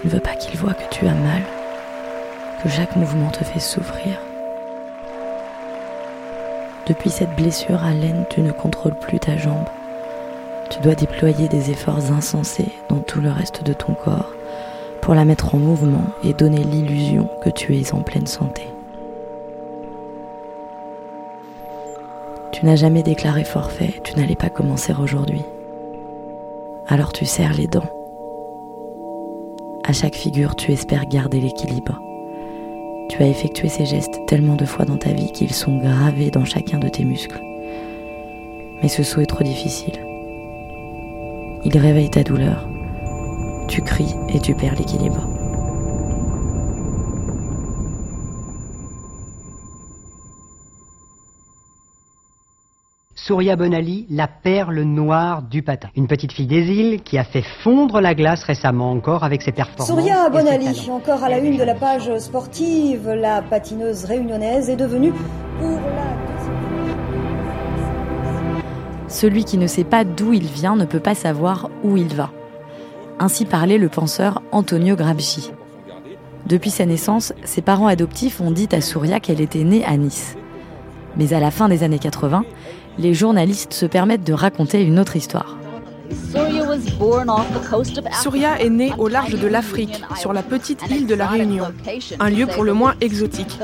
Tu ne veux pas qu'ils voient que tu as mal, que chaque mouvement te fait souffrir. Depuis cette blessure à laine, tu ne contrôles plus ta jambe. Tu dois déployer des efforts insensés dans tout le reste de ton corps pour la mettre en mouvement et donner l'illusion que tu es en pleine santé. Tu n'as jamais déclaré forfait, tu n'allais pas commencer aujourd'hui. Alors tu serres les dents. À chaque figure, tu espères garder l'équilibre. Tu as effectué ces gestes tellement de fois dans ta vie qu'ils sont gravés dans chacun de tes muscles. Mais ce saut est trop difficile. Il réveille ta douleur. Tu cries et tu perds l'équilibre. Souria Bonali, la perle noire du patin. Une petite fille des îles qui a fait fondre la glace récemment encore avec ses performances. Souria Bonali, encore à la une de la page sportive, la patineuse réunionnaise est devenue pour la Celui qui ne sait pas d'où il vient ne peut pas savoir où il va. Ainsi parlait le penseur Antonio Gramsci. Depuis sa naissance, ses parents adoptifs ont dit à Souria qu'elle était née à Nice. Mais à la fin des années 80, les journalistes se permettent de raconter une autre histoire. Souria est née au large de l'Afrique, sur la petite île de la Réunion, un lieu pour le moins exotique.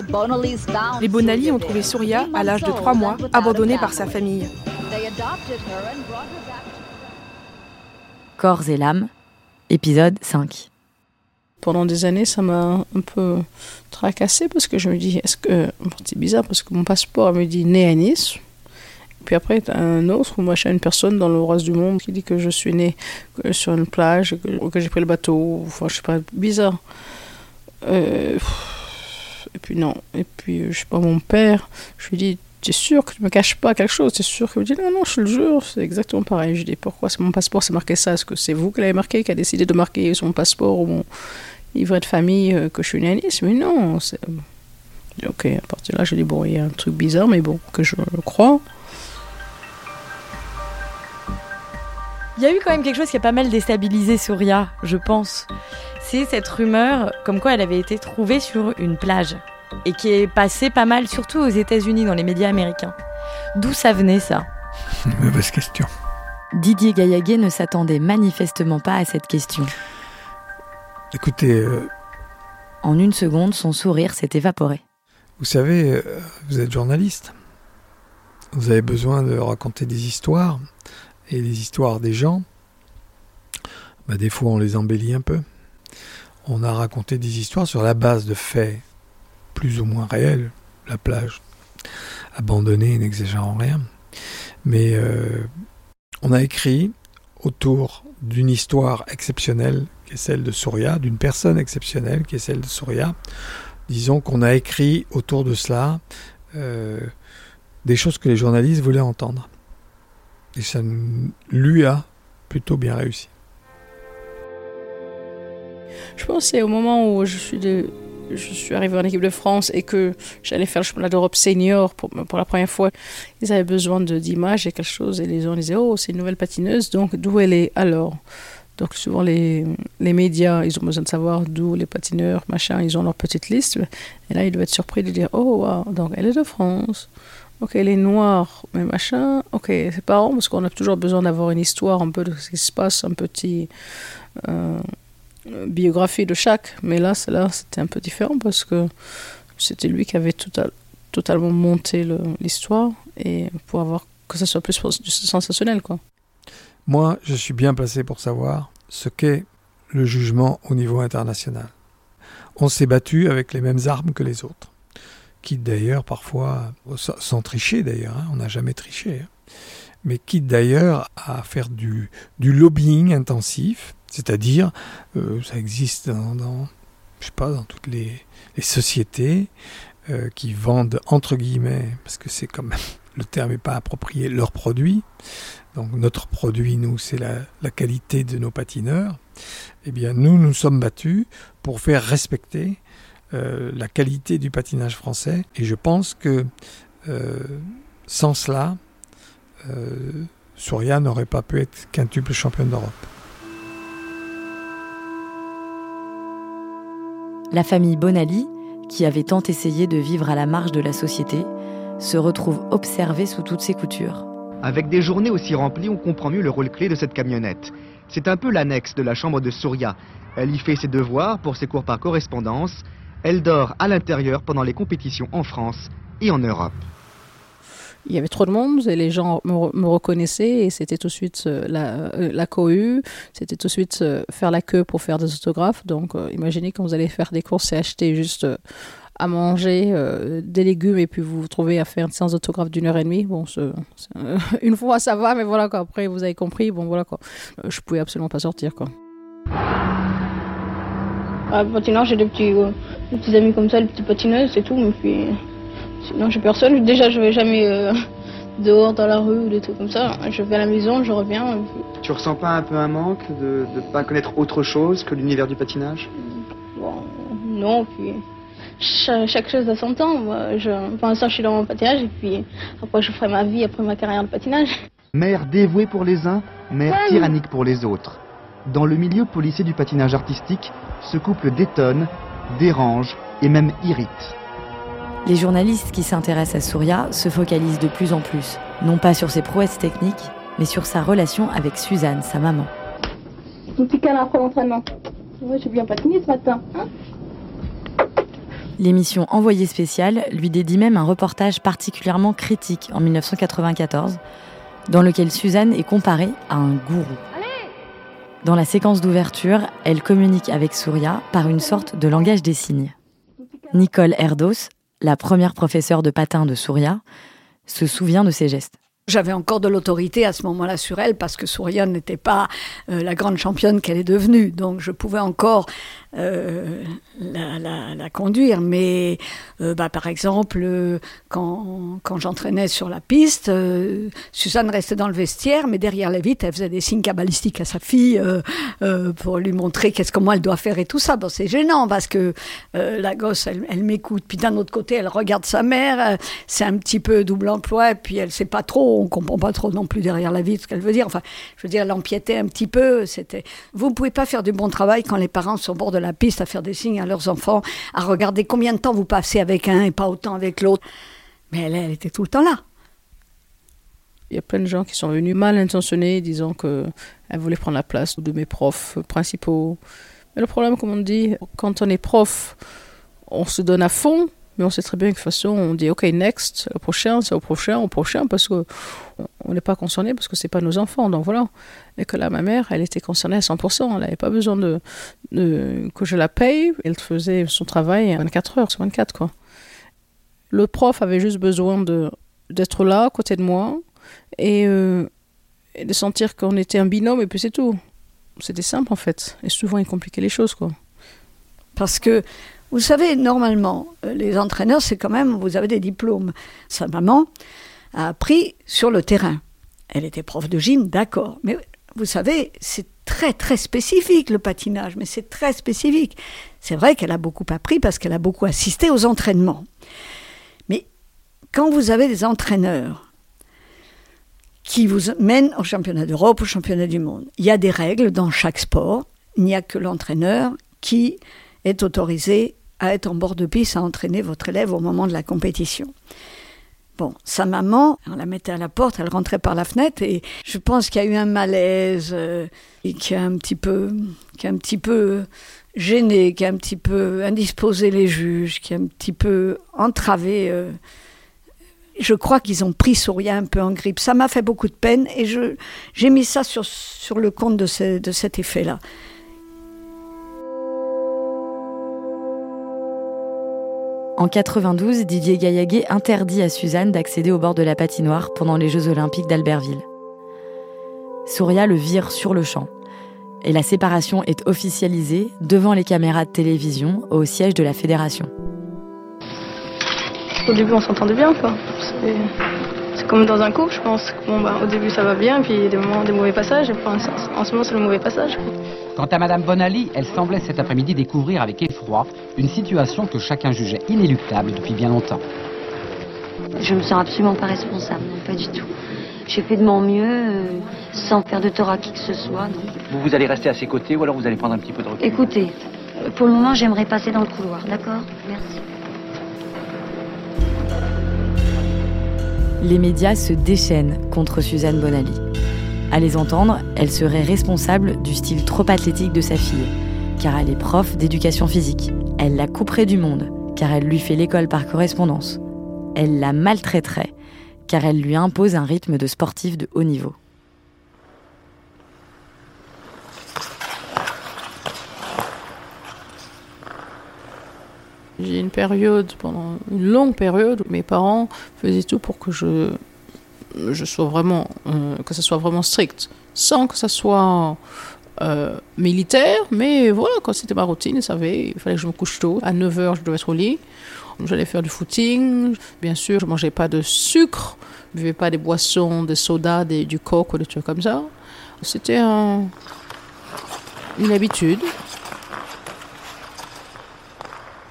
Les Bonali ont trouvé Souria à l'âge de 3 mois, abandonnée par sa famille. Corps et l'âme, épisode 5. Pendant des années, ça m'a un peu tracassé parce que je me dis, est-ce que. c'est bizarre parce que mon passeport me dit né à Nice. Puis après, t'as un autre, moi, j'ai une personne dans le reste du monde qui dit que je suis né euh, sur une plage, que, que j'ai pris le bateau. Enfin, je sais pas, bizarre. Euh, et puis non. Et puis, euh, je sais pas, mon père, je lui dis, tu es sûr que tu me caches pas quelque chose? Tu es sûr qu'il me dit, non, non, je le jure, c'est exactement pareil. Je dis, pourquoi? C'est mon passeport, c'est marqué ça Est-ce que c'est vous qui l'avez marqué, qui a décidé de marquer sur mon passeport ou mon livret de famille que je suis né à Nice Mais non, c'est. Ok, à partir de là, je dis, bon, il y a un truc bizarre, mais bon, que je le crois. Il y a eu quand même quelque chose qui a pas mal déstabilisé Souria, je pense. C'est cette rumeur comme quoi elle avait été trouvée sur une plage et qui est passée pas mal, surtout aux États-Unis, dans les médias américains. D'où ça venait ça? Mauvaise question. Didier Gaillaguet ne s'attendait manifestement pas à cette question. Écoutez, euh, En une seconde, son sourire s'est évaporé. vous savez, euh, vous êtes journaliste. Vous avez besoin de raconter des histoires et les histoires des gens. Bah, des fois, on les embellit un peu. On a raconté des histoires sur la base de faits plus ou moins réels. La plage abandonnée, n'exagérant rien. Mais euh, on a écrit autour d'une histoire exceptionnelle qui est celle de Souria, d'une personne exceptionnelle qui est celle de Souria. Disons qu'on a écrit autour de cela euh, des choses que les journalistes voulaient entendre. Et ça lui a plutôt bien réussi. Je pense c'est au moment où je suis, de, arrivée en équipe de France et que j'allais faire le championnat d'Europe senior pour, pour, la première fois. Ils avaient besoin d'images et quelque chose et les gens disaient Oh, c'est une nouvelle patineuse, donc d'où elle est alors? Donc souvent les, les, médias, ils ont besoin de savoir d'où les patineurs, machin, ils ont leur petite liste. Et là, ils doivent être surpris de dire, oh, wow, donc elle est de France. Ok, elle est noire, mais machin. Ok, c'est rond parce qu'on a toujours besoin d'avoir une histoire un peu de ce qui se passe, un petit euh, biographie de chaque. Mais là, là, c'était un peu différent parce que c'était lui qui avait total, totalement monté l'histoire et pour avoir que ça soit plus sensationnel, quoi. Moi, je suis bien placé pour savoir ce qu'est le jugement au niveau international. On s'est battu avec les mêmes armes que les autres, quitte d'ailleurs parfois, sans tricher d'ailleurs, hein, on n'a jamais triché, hein, mais quitte d'ailleurs à faire du, lobbying intensif, c'est-à-dire, euh, ça existe dans, je sais pas, dans toutes les, sociétés euh, qui vendent entre guillemets, parce que c'est même le terme n'est pas approprié, leurs produits, donc notre produit, nous, c'est la, qualité de nos patineurs, eh bien nous, nous sommes battus pour faire respecter euh, la qualité du patinage français. Et je pense que euh, sans cela, euh, Souria n'aurait pas pu être quintuple championne d'Europe. La famille Bonali, qui avait tant essayé de vivre à la marge de la société, se retrouve observée sous toutes ses coutures. Avec des journées aussi remplies, on comprend mieux le rôle clé de cette camionnette. C'est un peu l'annexe de la chambre de Souria. Elle y fait ses devoirs pour ses cours par correspondance. Elle dort à l'intérieur pendant les compétitions en France et en Europe. Il y avait trop de monde et les gens me, reconnaissaient et c'était tout de suite euh, la, euh, la cohue, c'était tout de suite euh, faire la queue pour faire des autographes. Donc imaginez quand vous allez faire des courses et acheter juste à manger des légumes et puis vous vous trouvez à faire une séance d'autographe d'une heure et demie. Bon, une fois ça va, mais voilà quoi. Après, vous avez compris. Bon, voilà quoi. Je pouvais absolument pas sortir quoi. Ah, patinage, j'ai des petits, euh, des petits amis comme ça, des petites patineuses, c'est tout. Mais puis, sinon, j'ai personne. Déjà, je vais jamais dehors dans la rue ou des trucs comme ça. Je vais à la maison, je reviens. Tu ressens pas un peu un manque de ne pas connaître autre chose que l'univers du patinage? Bon, Non, puis chaque, chose a son temps. je, pour l'instant, je suis dans mon patinage et puis après, je ferai ma vie après ma carrière de patinage. Mère dévouée pour les uns, mère tyrannique pour les autres. Dans le milieu policier du patinage artistique, ce couple détonne, dérange et même irrite. Les journalistes qui s'intéressent à Souria se focalisent de plus en plus, non pas sur ses prouesses techniques, mais sur sa relation avec Suzanne, sa maman. Mon petit câlin après l'entraînement. Ouais, j'ai bien patiné ce matin. Hein L'émission Envoyé spécial lui dédie même un reportage particulièrement critique en 1994, dans lequel Suzanne est comparée à un gourou. Dans la séquence d'ouverture, elle communique avec Souria par une sorte de langage des signes. Nicole Erdos, la première professeure de patin de Souria, se souvient de ces gestes. J'avais encore de l'autorité à ce moment-là sur elle parce que Souria n'était pas euh, la grande championne qu'elle est devenue. Donc je pouvais encore euh, la, la, la, conduire. Mais euh, bah, par exemple, euh, quand, quand j'entraînais sur la piste, Suzanne restait dans le vestiaire, mais derrière la vitre, elle faisait des signes cabalistiques à sa fille pour lui montrer qu'est-ce comment elle doit faire et tout ça. Bon, c'est gênant parce que la gosse, elle, elle m'écoute. Puis d'un autre côté, elle regarde sa mère. c'est un petit peu double emploi. Puis elle sait pas trop, on comprend pas trop non plus derrière la vitre ce qu'elle veut dire. Enfin, je veux dire, elle empiétait un petit peu. C'était, vous ne pouvez pas faire du bon travail quand les parents sont au bord de la piste à faire des signes à leurs enfants, à regarder combien de temps vous passez avec un et pas autant avec l'autre. Mais elle, elle était tout le temps là. Il y a plein de gens qui sont venus mal intentionnés, disant qu'elle voulait prendre la place de mes profs principaux. Mais le problème, comme on dit, quand on est prof, on se donne à fond, mais on sait très bien que de toute façon, on dit OK, next, au prochain, c'est au prochain, au prochain, parce qu'on n'est pas concerné, parce que c'est pas nos enfants. Donc voilà. Et que là, ma mère, elle était concernée à 100%. Elle n'avait pas besoin de, que je la paye. Elle faisait son travail 24 heures sur 24, quoi. Le prof avait juste besoin d'être là, à côté de moi, et, euh, et de sentir qu'on était un binôme, et puis c'est tout. C'était simple, en fait. Et souvent, il compliquait les choses, quoi. Parce que vous savez, normalement, euh, les entraîneurs, c'est quand même, vous avez des diplômes. Sa maman a appris sur le terrain. Elle était prof de gym, d'accord. Mais vous savez, c'est très très spécifique le patinage, mais c'est très spécifique. C'est vrai qu'elle a beaucoup appris parce qu'elle a beaucoup assisté aux entraînements. Mais quand vous avez des entraîneurs qui vous mènent au championnat d'Europe, au championnat du monde, il y a des règles dans chaque sport. Il n'y a que l'entraîneur qui est autorisé à être en bord de piste, à entraîner votre élève au moment de la compétition. Bon, sa maman, on la mettait à la porte, elle rentrait par la fenêtre et je pense qu'il y a eu un malaise euh, et qui a un petit peu, qui a un petit peu gêné, qui a un petit peu indisposé les juges, qui a un petit peu entravé. Euh, je crois qu'ils ont pris Souria un peu en grippe. Ça m'a fait beaucoup de peine et je, j'ai mis ça sur, sur le compte de cet effet-là. En 92, Didier Gaillaguet interdit à Suzanne d'accéder au bord de la patinoire pendant les Jeux Olympiques d'Albertville. Souria le vire sur le champ et la séparation est officialisée devant les caméras de télévision au siège de la fédération. Au début, on s'entendait bien, quoi. Comme dans un couple, je pense. Bon, bah, au début, ça va bien, puis il y a des moments, des mauvais passages. Et en ce moment, c'est le mauvais passage. Quant à Madame Bonali, elle semblait cet après-midi découvrir avec effroi une situation que chacun jugeait inéluctable depuis bien longtemps. Je me sens absolument pas responsable, pas du tout. J'ai fait de mon mieux, euh, sans faire de tort à qui que ce soit. Vous, vous allez rester à ses côtés ou alors vous allez prendre un petit peu de recul? Écoutez, pour le moment, j'aimerais passer dans le couloir, d'accord? Merci. Les médias se déchaînent contre Suzanne Bonali. À les entendre, elle serait responsable du style trop athlétique de sa fille, car elle est prof d'éducation physique. Elle la couperait du monde, car elle lui fait l'école par correspondance. Elle la maltraiterait, car elle lui impose un rythme de sportif de haut niveau. J'ai une période, pendant une longue période, où mes parents faisaient tout pour que je, je sois vraiment, euh, que ce soit vraiment strict, sans que ce soit euh, militaire, mais voilà, quand c'était ma routine, savaient, il fallait que je me couche tôt. À 9h, je devais être au lit. J'allais faire du footing. Bien sûr, je mangeais pas de sucre, je buvais pas des boissons, des sodas, des, du coke ou des trucs comme ça. C'était un, une habitude.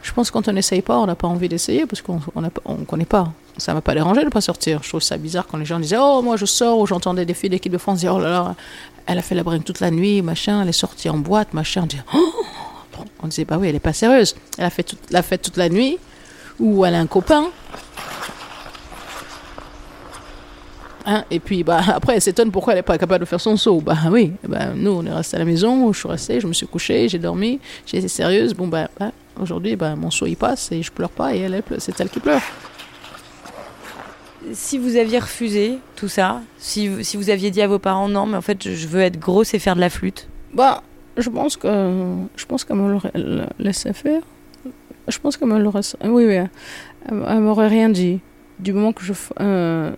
Je pense que quand on n'essaye pas, on n'a pas envie d'essayer parce qu'on ne connaît pas. Ça m'a pas dérangé de ne pas sortir. Je trouve ça bizarre quand les gens disaient Oh, moi je sors, ou j'entendais des filles d'équipe de France dire Oh là là, elle a fait la bringue toute la nuit, machin, elle est sortie en boîte, machin. On disait, oh on disait Bah oui, elle n'est pas sérieuse. Elle a fait toute la fête toute la nuit, ou elle a un copain. Hein, et puis bah, après, elle s'étonne pourquoi elle n'est pas capable de faire son saut. Bah oui, bah, nous on est resté à la maison, je suis restée, je me suis couchée, j'ai dormi, j'ai été sérieuse. Bon bah, bah aujourd'hui, bah, mon saut il passe et je pleure pas et elle, elle c'est elle qui pleure. Si vous aviez refusé tout ça, si, si vous aviez dit à vos parents non, mais en fait je veux être grosse et faire de la flûte. Bah, je pense que je pense qu'elle me l'aurait laissé faire. Je pense qu'elle me l'aurait. Oui, oui. Elle, m'aurait rien dit. Du moment que je euh,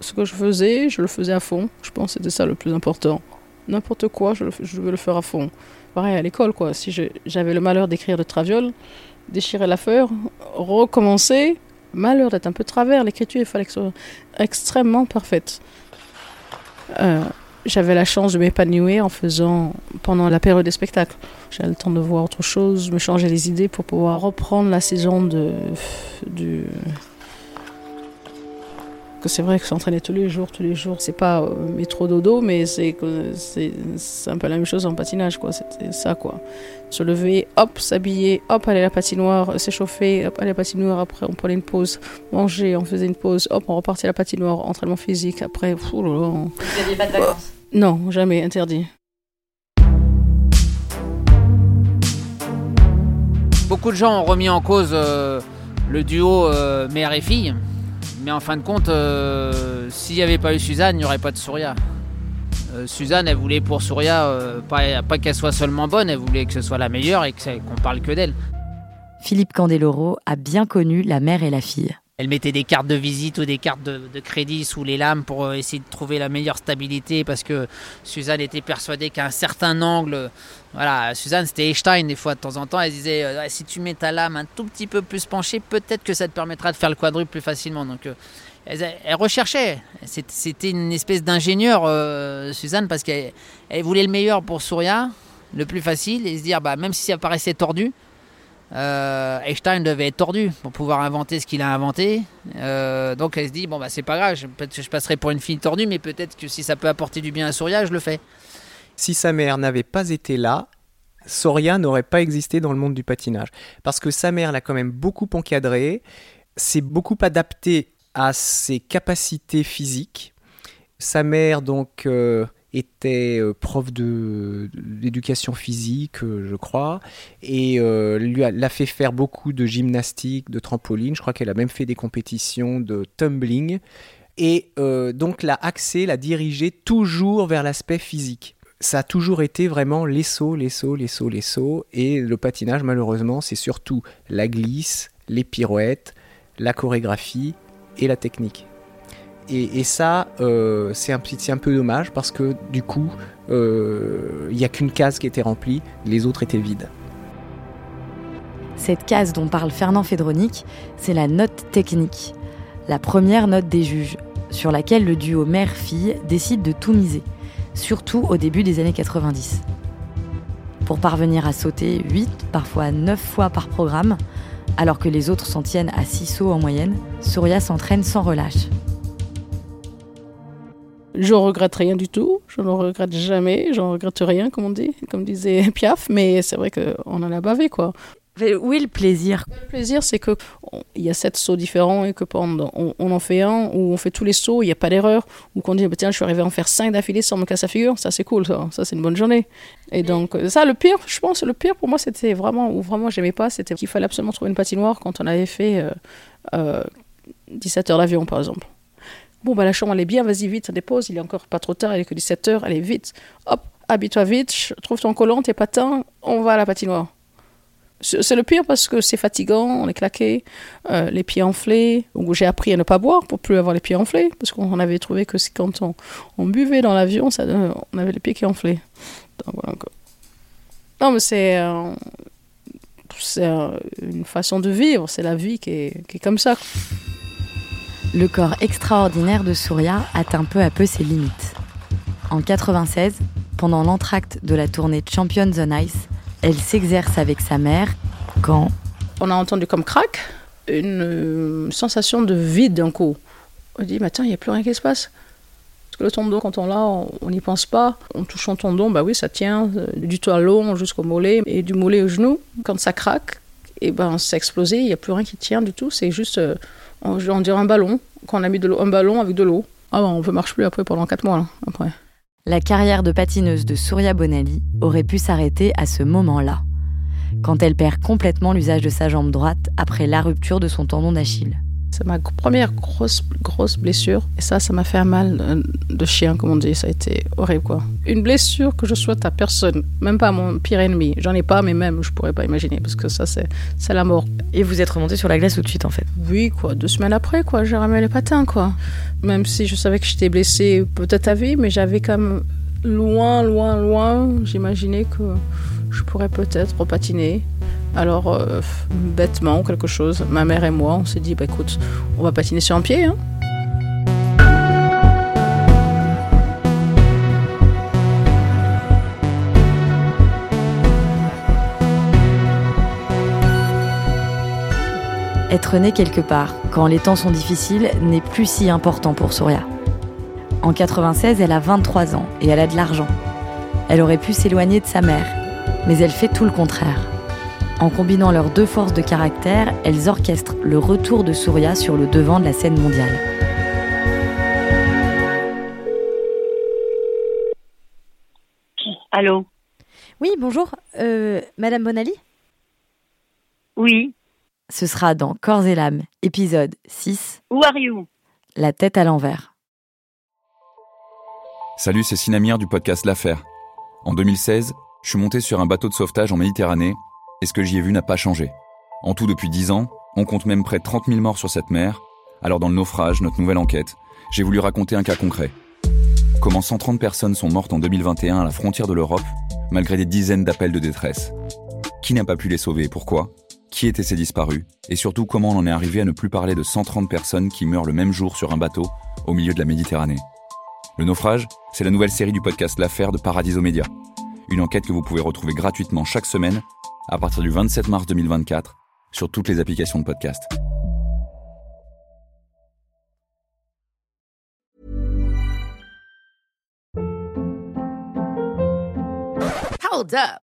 ce que je faisais, je le faisais à fond. Je pense que c'était ça le plus important. N'importe quoi, je, je veux le faire à fond. Pareil à l'école, quoi. Si j'avais le malheur d'écrire de traviole, déchirer la feuille, recommencer, malheur d'être un peu travers, l'écriture, il fallait que ce soit extrêmement parfaite. Euh, j'avais la chance de m'épanouir en faisant pendant la période des spectacles. J'avais le temps de voir autre chose, me changer les idées pour pouvoir reprendre la saison de, du, que c'est vrai que s'entraîner tous les jours, tous les jours, c'est pas euh, métro dodo, mais c'est c'est un peu la même chose en patinage, quoi. C'était ça, quoi. Se lever, hop, s'habiller, hop, aller à la patinoire, s'échauffer, hop, aller à la patinoire. Après, on prenait une pause, manger, on faisait une pause, hop, on repartait à la patinoire, entraînement physique. Après, Vous n'aviez pas de vacances? Non, jamais, interdit. Beaucoup de gens ont remis en cause euh, le duo euh, mère et fille. Mais en fin de compte, euh, s'il n'y avait pas eu Suzanne, il n'y aurait pas de Souria. Euh, Suzanne, elle voulait pour Souria, euh, pas, pas qu'elle soit seulement bonne, elle voulait que ce soit la meilleure et qu'on parle que d'elle. Philippe Candeloro a bien connu la mère et la fille. Elle mettait des cartes de visite ou des cartes de, crédit sous les lames pour euh, essayer de trouver la meilleure stabilité parce que Suzanne était persuadée qu'à un certain angle, voilà, Suzanne c'était Einstein des fois de temps en temps, elle disait euh, si tu mets ta lame un tout petit peu plus penchée, peut-être que ça te permettra de faire le quadruple plus facilement. Donc euh, elle, recherchait. C'était une espèce d'ingénieur, Suzanne, parce qu'elle elle voulait le meilleur pour Souria, le plus facile, et se dire, bah, même si ça paraissait tordu, euh, Einstein devait être tordu pour pouvoir inventer ce qu'il a inventé. Euh, donc elle se dit, bon, bah, c'est pas grave, peut-être que je passerai pour une fille tordue, mais peut-être que si ça peut apporter du bien à Souria, je le fais. Si sa mère n'avait pas été là, Soria n'aurait pas existé dans le monde du patinage. Parce que sa mère l'a quand même beaucoup encadré, s'est beaucoup adapté à ses capacités physiques. Sa mère, donc, euh, était euh, prof d'éducation physique, euh, je crois, et lui l'a fait faire beaucoup de gymnastique, de trampoline. Je crois qu'elle a même fait des compétitions de tumbling. Et donc l'a axé, l'a dirigé toujours vers l'aspect physique ça a toujours été vraiment les sauts, les sauts, les sauts, les sauts. Et le patinage, malheureusement, c'est surtout la glisse, les pirouettes, la chorégraphie et la technique. Et, ça, euh, c'est un, un, peu dommage parce que du coup, euh, il n'y a qu'une case qui était remplie, les autres étaient vides. Cette case dont parle Fernand Fédronic, c'est la note technique, la première note des juges, sur laquelle le duo mère-fille décide de tout miser, surtout au début des années 90. Pour parvenir à sauter 8, parfois 9 fois par programme, alors que les autres s'en tiennent à 6 sauts en moyenne, Surya s'entraîne sans relâche. Je regrette rien du tout, je ne regrette jamais, je ne regrette rien, comme on dit, comme disait Piaf, mais c'est vrai qu'on en a bavé, quoi. Où est le plaisir? Le plaisir, c'est qu'il y a sept sauts différents et que pendant, on, en fait un où on fait tous les sauts, il n'y a pas d'erreur, ou qu'on dit, bah, tiens, je suis arrivé à en faire cinq d'affilée sans me casser la figure, ça c'est cool, ça, ça c'est une bonne journée. Et donc, ça, le pire, je pense, le pire pour moi, c'était vraiment, ou vraiment j'aimais pas, c'était qu'il fallait absolument trouver une patinoire quand on avait fait 17 euh, euh, heures d'avion, par exemple. Bon, bah, la chambre, elle est bien, vas-y vite, dépose, il est encore pas trop tard, il est que 17 heures, allez vite, hop, habille-toi vite, trouve ton collant, tes patins, on va à la patinoire. C'est le pire parce que c'est fatigant, on est claqué, euh, les pieds enflés. Donc j'ai appris à ne pas boire pour plus avoir les pieds enflés parce qu'on avait trouvé que quand on, buvait dans l'avion, ça, on avait les pieds qui enflaient. Non, mais c'est c'est une façon de vivre, c'est la vie qui est, qui est, comme ça. Le corps extraordinaire de Surya atteint peu à peu ses limites. En 96, pendant l'entracte de la tournée Champions on Ice, elle s'exerce avec sa mère quand On a entendu comme crack une euh, sensation de vide d'un coup. On dit, mais attends, il n'y a plus rien qui se passe. Parce que le tendon, quand on l'a, on n'y pense pas. On touche son tendon, bah oui, ça tient euh, du talon jusqu'au mollet et du mollet au genou. Quand ça craque, et eh ben, c'est explosé, il n'y a plus rien qui tient du tout. C'est juste, euh, on, dirait un ballon, qu'on a mis un ballon avec de l'eau. Ah ben, on ne marche plus après pendant 4 mois, après la carrière de patineuse de Surya Bonali aurait pu s'arrêter à ce moment-là, quand elle perd complètement l'usage de sa jambe droite après la rupture de son tendon d'Achille. C'est ma première grosse, grosse blessure. Et ça, ça m'a fait un mal euh, de chien, comme on dit. Ça a été horrible, quoi. Une blessure que je souhaite à personne, même pas à mon pire ennemi. J'en ai pas, mais même, je pourrais pas imaginer, parce que ça, c'est la mort. Et vous êtes remonté sur la glace tout de suite, en fait Oui, quoi. Deux semaines après, quoi. J'ai remis les patins, quoi. Même si je savais que j'étais blessée peut-être à vie, mais j'avais quand même loin, loin, loin, j'imaginais que je pourrais peut-être repatiner. Alors, euh, bêtement, quelque chose, ma mère et moi, on s'est dit, bah écoute, on va patiner sur un pied. Hein. Être né quelque part, quand les temps sont difficiles, n'est plus si important pour Surya. En 96, elle a 23 ans et elle a de l'argent. Elle aurait pu s'éloigner de sa mère, mais elle fait tout le contraire. En combinant leurs deux forces de caractère, elles orchestrent le retour de Surya sur le devant de la scène mondiale. Allô Oui, bonjour. Euh, Madame Bonali Oui. Ce sera dans Corps et l'âme, épisode 6. Où are you? La tête à l'envers. Salut, c'est Sinamir du podcast L'Affaire. En 2016, je suis monté sur un bateau de sauvetage en Méditerranée et ce que j'y ai vu n'a pas changé. En tout, depuis 10 ans, on compte même près de 30 000 morts sur cette mer. Alors, dans le naufrage, notre nouvelle enquête, j'ai voulu raconter un cas concret. Comment 130 personnes sont mortes en 2021 à la frontière de l'Europe, malgré des dizaines d'appels de détresse. Qui n'a pas pu les sauver Pourquoi? Qui étaient ces disparus? Et surtout, comment on en est arrivé à ne plus parler de 130 personnes qui meurent le même jour sur un bateau au milieu de la Méditerranée? Le naufrage, c'est la nouvelle série du podcast L'affaire de Paradiso Média. Une enquête que vous pouvez retrouver gratuitement chaque semaine à partir du 27 mars 2024 sur toutes les applications de podcast. Hold up.